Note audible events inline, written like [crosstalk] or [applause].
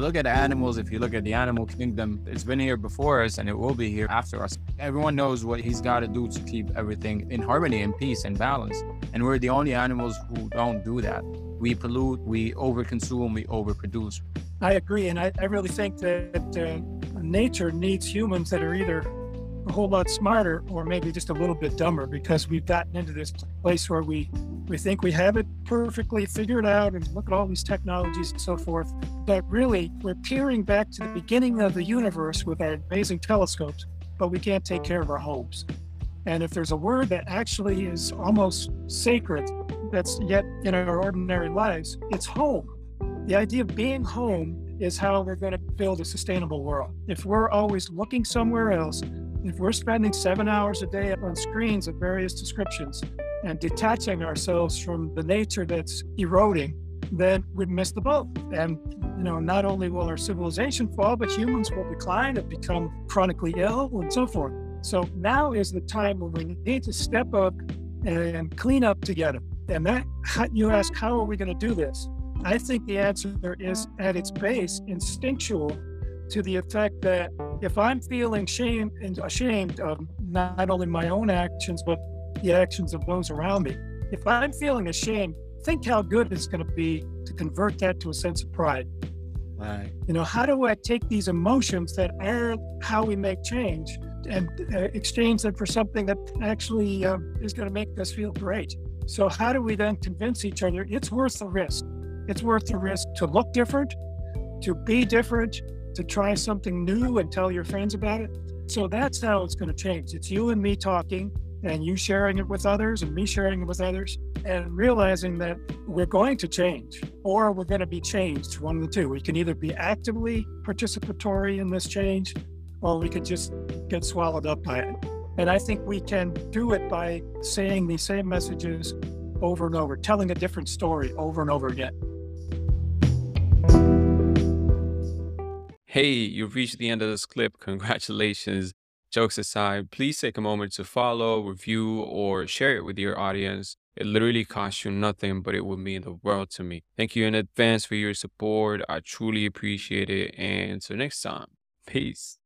you look at animals, if you look at the animal kingdom, it's been here before us and it will be here after us. Everyone knows what he's got to do to keep everything in harmony and peace and balance. And we're the only animals who don't do that. We pollute, we overconsume, we overproduce. I agree. And I, I really think that uh, nature needs humans that are either a whole lot smarter or maybe just a little bit dumber because we've gotten into this place where we we think we have it perfectly figured out and look at all these technologies and so forth. But really we're peering back to the beginning of the universe with our amazing telescopes but we can't take care of our homes. And if there's a word that actually is almost sacred that's yet in our ordinary lives it's home. The idea of being home is how we're going to build a sustainable world. If we're always looking somewhere else, if we're spending seven hours a day on screens of various descriptions and detaching ourselves from the nature that's eroding, then we'd miss the boat. And you know, not only will our civilization fall, but humans will decline and become chronically ill and so forth. So now is the time when we need to step up and clean up together. And that [laughs] you ask, how are we going to do this? I think the answer is at its base instinctual to the effect that if I'm feeling shame and ashamed of not only my own actions, but the actions of those around me, if I'm feeling ashamed, think how good it's going to be to convert that to a sense of pride. Right. You know, how do I take these emotions that are how we make change and uh, exchange them for something that actually uh, is going to make us feel great? So, how do we then convince each other it's worth the risk? It's worth the risk to look different, to be different, to try something new and tell your friends about it. So that's how it's going to change. It's you and me talking and you sharing it with others and me sharing it with others and realizing that we're going to change or we're going to be changed one of the two we can either be actively participatory in this change or we could just get swallowed up by it and i think we can do it by saying the same messages over and over telling a different story over and over again Hey, you've reached the end of this clip. Congratulations. Jokes aside, please take a moment to follow, review, or share it with your audience. It literally costs you nothing, but it would mean the world to me. Thank you in advance for your support. I truly appreciate it. And until next time, peace.